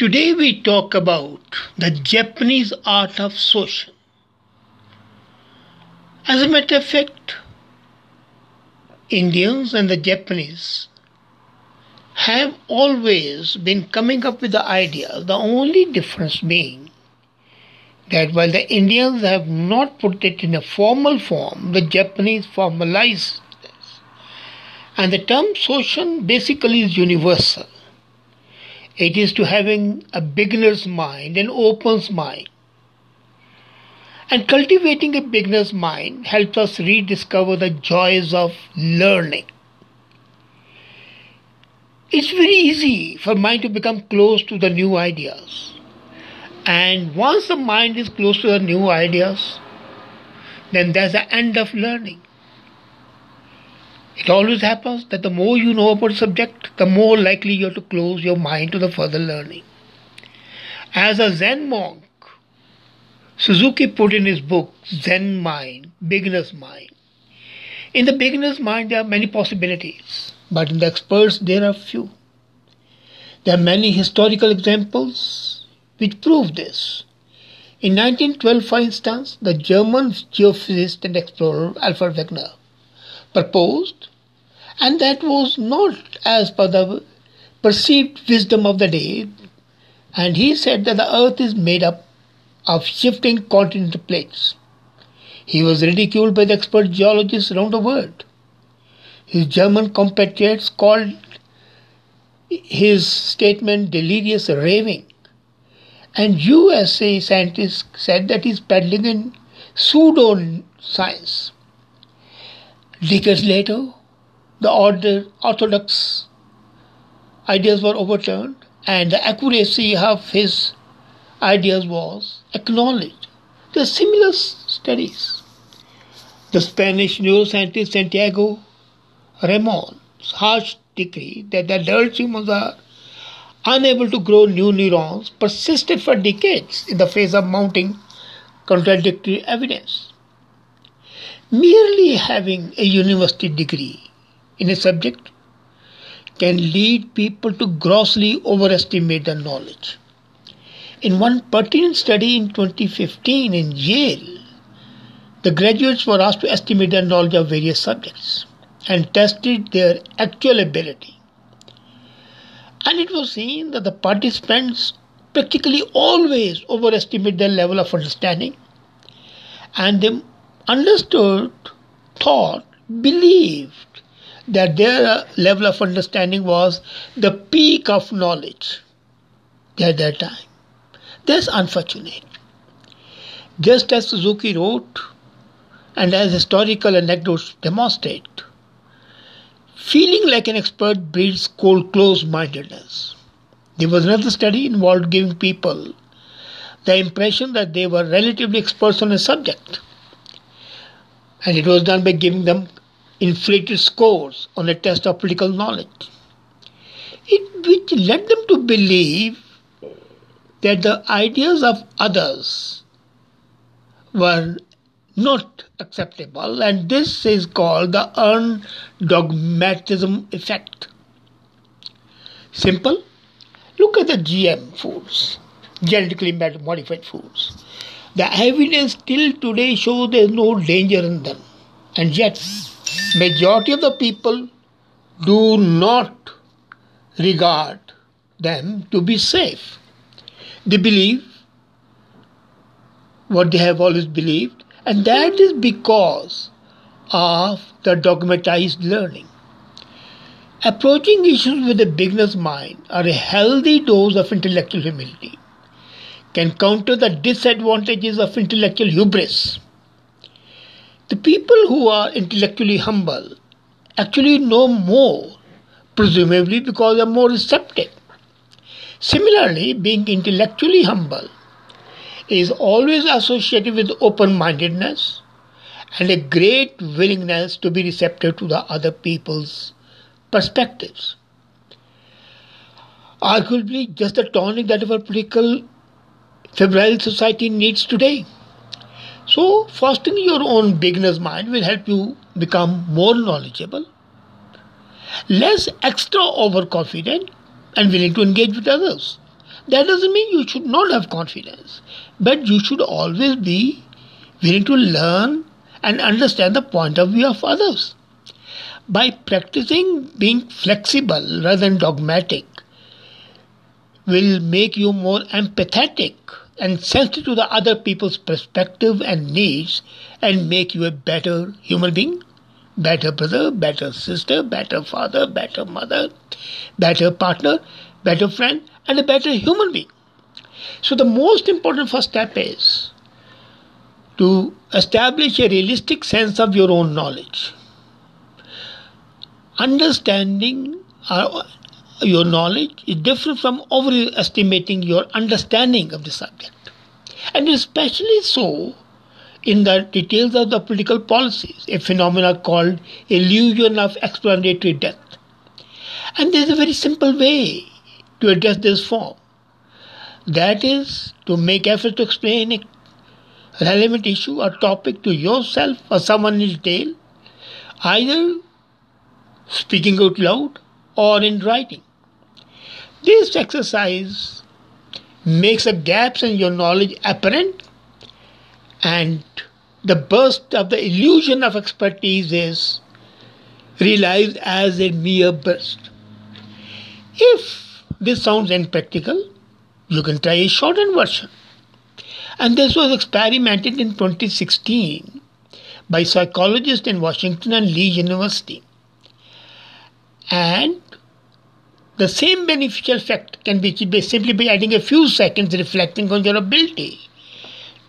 Today we talk about the Japanese art of shoshin. As a matter of fact, Indians and the Japanese have always been coming up with the idea, the only difference being that while the Indians have not put it in a formal form, the Japanese formalized this. And the term shoshin basically is universal. It is to having a beginner's mind, an open's mind. And cultivating a beginner's mind helps us rediscover the joys of learning. It's very easy for mind to become close to the new ideas. And once the mind is close to the new ideas, then there's the end of learning. It always happens that the more you know about a subject, the more likely you are to close your mind to the further learning. As a Zen monk, Suzuki put in his book Zen Mind, Beginner's Mind. In the beginner's mind, there are many possibilities, but in the experts, there are few. There are many historical examples which prove this. In 1912, for instance, the German geophysicist and explorer Alfred Wegener proposed, and that was not as per the perceived wisdom of the day. And he said that the earth is made up of shifting continental plates. He was ridiculed by the expert geologists around the world. His German compatriots called his statement delirious raving. And USA scientists said that he's peddling in pseudo science. Decades later, the order, orthodox ideas were overturned and the accuracy of his ideas was acknowledged. There are similar studies. The Spanish neuroscientist Santiago Ramon's harsh decree that the adult humans are unable to grow new neurons persisted for decades in the face of mounting contradictory evidence. Merely having a university degree in a subject can lead people to grossly overestimate their knowledge. In one pertinent study in 2015 in Yale, the graduates were asked to estimate their knowledge of various subjects and tested their actual ability. And it was seen that the participants practically always overestimate their level of understanding and they understood, thought, believed that their level of understanding was the peak of knowledge at that time. That's unfortunate. Just as Suzuki wrote, and as historical anecdotes demonstrate, feeling like an expert breeds cold close mindedness. There was another study involved giving people the impression that they were relatively experts on a subject and it was done by giving them inflated scores on a test of political knowledge. It which led them to believe that the ideas of others were not acceptable, and this is called the earned dogmatism effect. Simple. Look at the GM foods, genetically modified foods. The evidence till today shows there is no danger in them. And yet, majority of the people do not regard them to be safe. They believe what they have always believed, and that is because of the dogmatized learning. Approaching issues with a beginner's mind are a healthy dose of intellectual humility can counter the disadvantages of intellectual hubris. The people who are intellectually humble actually know more, presumably because they are more receptive. Similarly, being intellectually humble is always associated with open mindedness and a great willingness to be receptive to the other people's perspectives. Arguably, just the tonic that our political febrile society needs today. So, fostering your own beginner's mind will help you become more knowledgeable, less extra overconfident, and willing to engage with others. That doesn't mean you should not have confidence, but you should always be willing to learn and understand the point of view of others. By practicing being flexible rather than dogmatic, will make you more empathetic and sensitive to the other people's perspective and needs and make you a better human being, better brother, better sister, better father, better mother, better partner, better friend, and a better human being. So, the most important first step is to establish a realistic sense of your own knowledge. Understanding our, your knowledge is different from overestimating your understanding of the subject. And especially so in the details of the political policies, a phenomenon called illusion of explanatory depth. And there's a very simple way to address this form. That is to make effort to explain a relevant issue or topic to yourself or someone in detail, either speaking out loud or in writing. This exercise makes the gaps in your knowledge apparent and the burst of the illusion of expertise is realized as a mere burst. If this sounds impractical, you can try a shortened version. And this was experimented in 2016 by psychologists in Washington and Lee University. And the same beneficial effect can be achieved by simply by adding a few seconds reflecting on your ability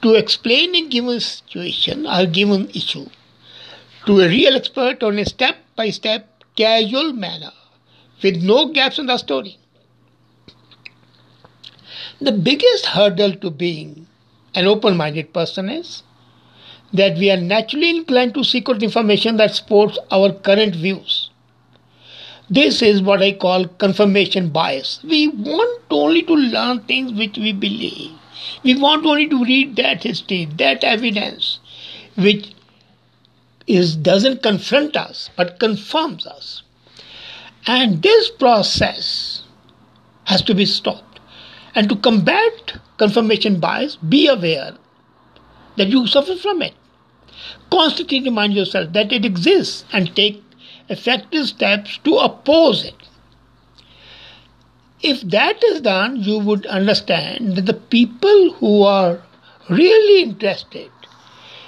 to explain a given situation or given issue to a real expert on a step by step casual manner with no gaps in the story. The biggest hurdle to being an open minded person is that we are naturally inclined to seek out information that supports our current views. This is what I call confirmation bias. We want only to learn things which we believe. We want only to read that history, that evidence, which is doesn't confront us but confirms us. And this process has to be stopped. And to combat confirmation bias, be aware that you suffer from it. Constantly remind yourself that it exists and take effective steps to oppose it. If that is done, you would understand that the people who are really interested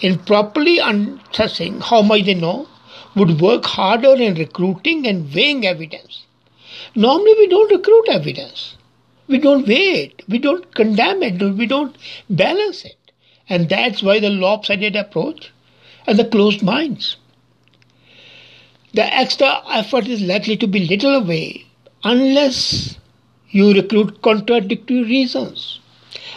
in properly assessing how much they know would work harder in recruiting and weighing evidence. Normally, we don't recruit evidence. We don't weigh it. We don't condemn it. We don't balance it. And that's why the lopsided approach and the closed minds. The extra effort is likely to be little away unless you recruit contradictory reasons.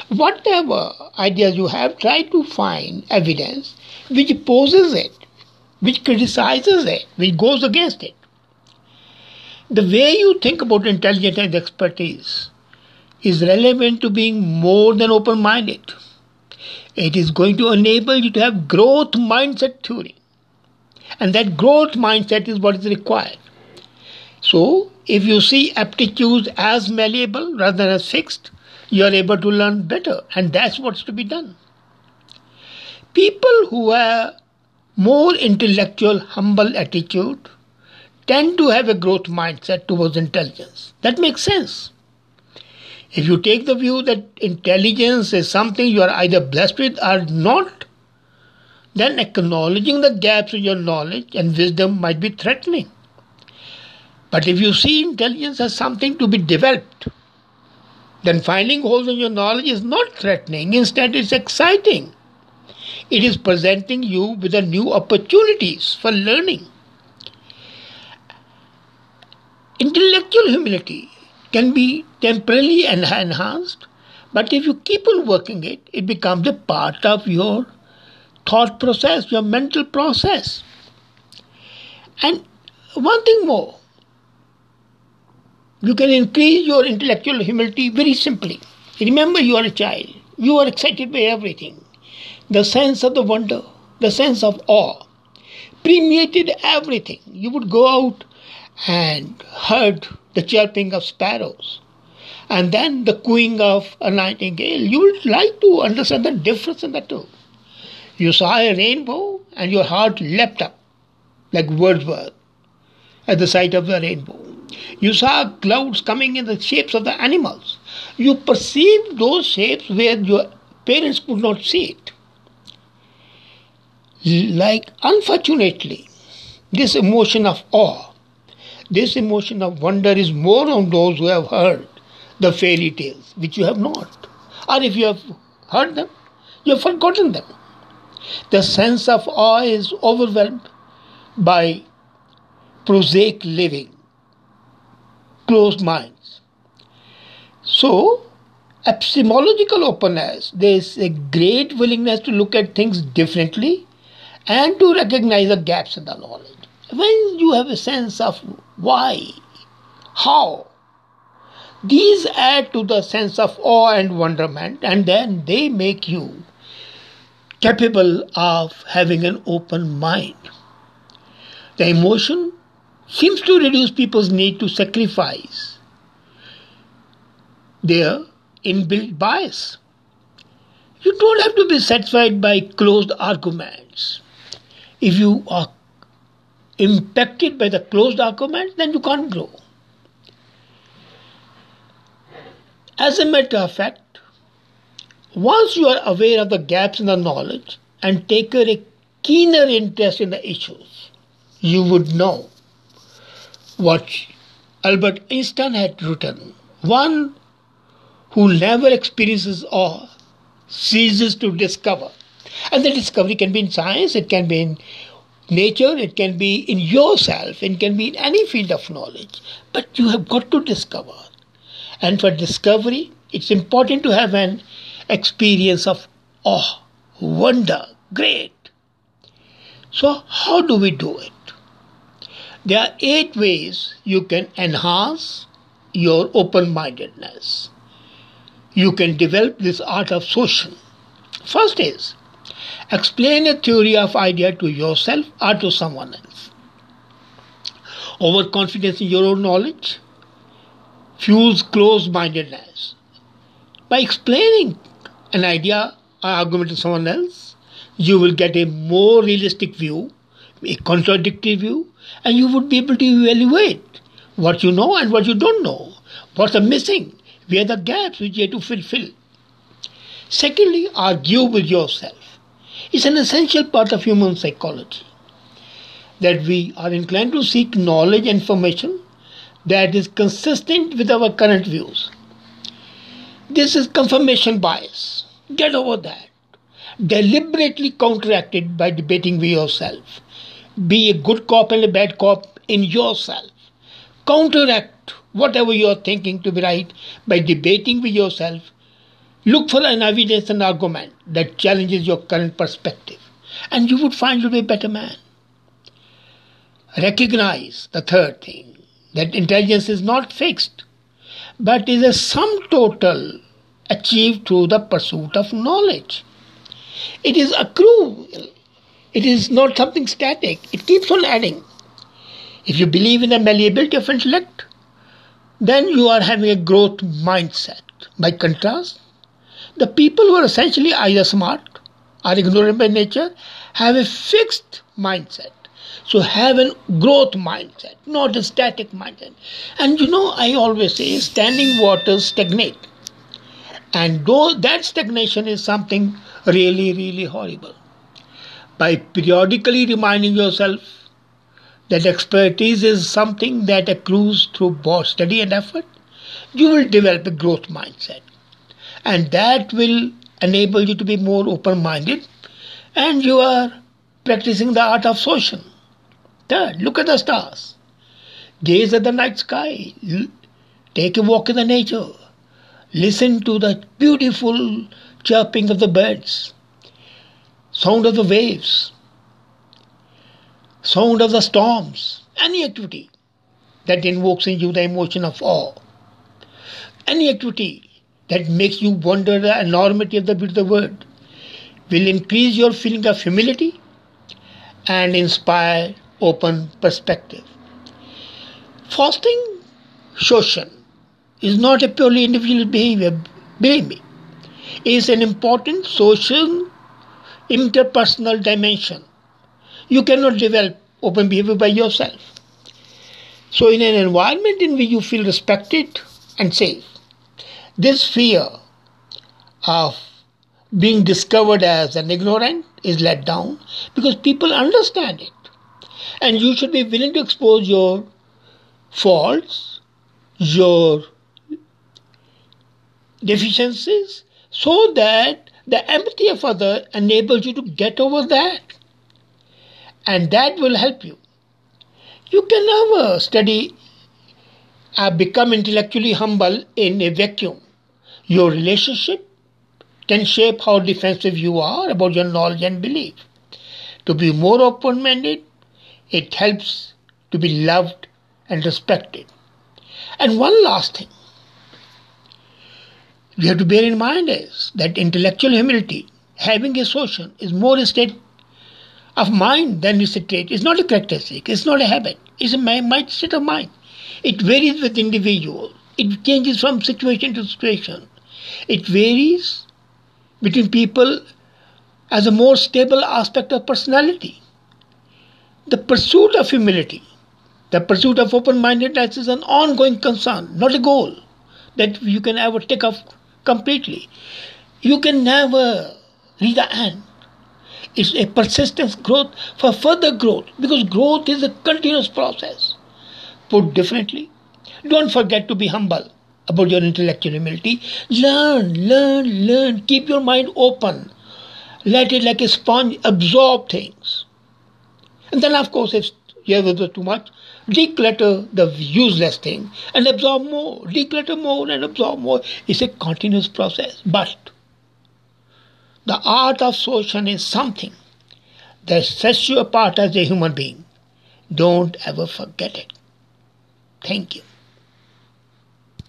Whatever ideas you have, try to find evidence which opposes it, which criticizes it, which goes against it. The way you think about intelligence and expertise is relevant to being more than open minded. It is going to enable you to have growth mindset theory. And that growth mindset is what is required. So, if you see aptitudes as malleable rather than as fixed, you are able to learn better. And that's what's to be done. People who have more intellectual, humble attitude tend to have a growth mindset towards intelligence. That makes sense. If you take the view that intelligence is something you are either blessed with or not, then acknowledging the gaps in your knowledge and wisdom might be threatening. But if you see intelligence as something to be developed, then finding holes in your knowledge is not threatening, instead, it's exciting. It is presenting you with new opportunities for learning. Intellectual humility can be temporarily enhanced, but if you keep on working it, it becomes a part of your thought process, your mental process. And one thing more, you can increase your intellectual humility very simply. Remember, you are a child, you are excited by everything. The sense of the wonder, the sense of awe permeated everything. You would go out and heard the chirping of sparrows. and then the cooing of a nightingale, you would like to understand the difference in the two. You saw a rainbow and your heart leapt up like Wordsworth at the sight of the rainbow. You saw clouds coming in the shapes of the animals. You perceived those shapes where your parents could not see it. Like, unfortunately, this emotion of awe, this emotion of wonder is more on those who have heard the fairy tales, which you have not. Or if you have heard them, you have forgotten them. The sense of awe is overwhelmed by prosaic living, closed minds. So, epistemological openness, there is a great willingness to look at things differently and to recognize the gaps in the knowledge. When you have a sense of why, how, these add to the sense of awe and wonderment, and then they make you capable of having an open mind. The emotion seems to reduce people's need to sacrifice their inbuilt bias. You don't have to be satisfied by closed arguments. If you are impacted by the closed arguments, then you can't grow. As a matter of fact, once you are aware of the gaps in the knowledge and take a keener interest in the issues, you would know what Albert Einstein had written. One who never experiences awe ceases to discover. And the discovery can be in science, it can be in nature, it can be in yourself, it can be in any field of knowledge. But you have got to discover. And for discovery, it's important to have an experience of awe, wonder, great. So, how do we do it? There are eight ways you can enhance your open mindedness. You can develop this art of shoshin. First is explain a theory of idea to yourself or to someone else. Overconfidence in your own knowledge fuels closed mindedness. By explaining an idea or argument to someone else, you will get a more realistic view, a contradictory view, and you would be able to evaluate what you know and what you don't know, what's missing, where the gaps which you have to fulfill. Secondly, argue with yourself. It's an essential part of human psychology that we are inclined to seek knowledge and information that is consistent with our current views. This is confirmation bias. Get over that. Deliberately counteracted by debating with yourself be a good cop and a bad cop in yourself. Counteract whatever you are thinking to be right by debating with yourself. Look for an evidence and argument that challenges your current perspective, and you would find you a better man. Recognize the third thing that intelligence is not fixed, but is a sum total achieved through the pursuit of knowledge. It is accrual it is not something static, it keeps on adding. If you believe in the malleability of intellect, then you are having a growth mindset. By contrast, the people who are essentially either smart or ignorant by nature have a fixed mindset. So have a growth mindset, not a static mindset. And you know, I always say standing waters stagnate. And though that stagnation is something really, really horrible by periodically reminding yourself that expertise is something that accrues through both study and effort, you will develop a growth mindset. And that will enable you to be more open minded and you are practicing the art of shoshin. Third, look at the stars. Gaze at the night sky. Take a walk in the nature. Listen to the beautiful chirping of the birds sound of the waves, sound of the storms, any activity that invokes in you the emotion of awe, any activity that makes you wonder the enormity of the beauty of the world will increase your feeling of humility and inspire open perspective. Fostering Shoshin is not a purely individual behavior. It is an important social, interpersonal dimension. You cannot develop open behavior by yourself. So, in an environment in which you feel respected and safe, this fear of being discovered as an ignorant is let down because people understand it. And you should be willing to expose your faults, your deficiencies, so that the empathy of other enables you to get over that. And that will help you. You can never study uh, become intellectually humble in a vacuum. Your relationship can shape how defensive you are about your knowledge and belief. To be more open minded, it helps to be loved and respected. And one last thing we have to bear in mind is that intellectual humility, having a shoshin, is more a state of mind than it's a trait. It's not a characteristic, it's not a habit, it's a mind state of mind. It varies with individual. It changes from situation to situation. It varies between people as a more stable aspect of personality. The pursuit of humility, the pursuit of open mindedness is an ongoing concern, not a goal that you can ever take off completely. You can never reach the end. It's a persistent growth for further growth because growth is a continuous process. Put differently, don't forget to be humble about your intellectual humility. Learn, learn, learn. Keep your mind open. Let it like a sponge absorb things. And then, of course, if you have too much, declutter the useless thing and absorb more. Declutter more and absorb more. It's a continuous process. But the art of shoshin is something that sets you apart as a human being. Don't ever forget it. Thank you.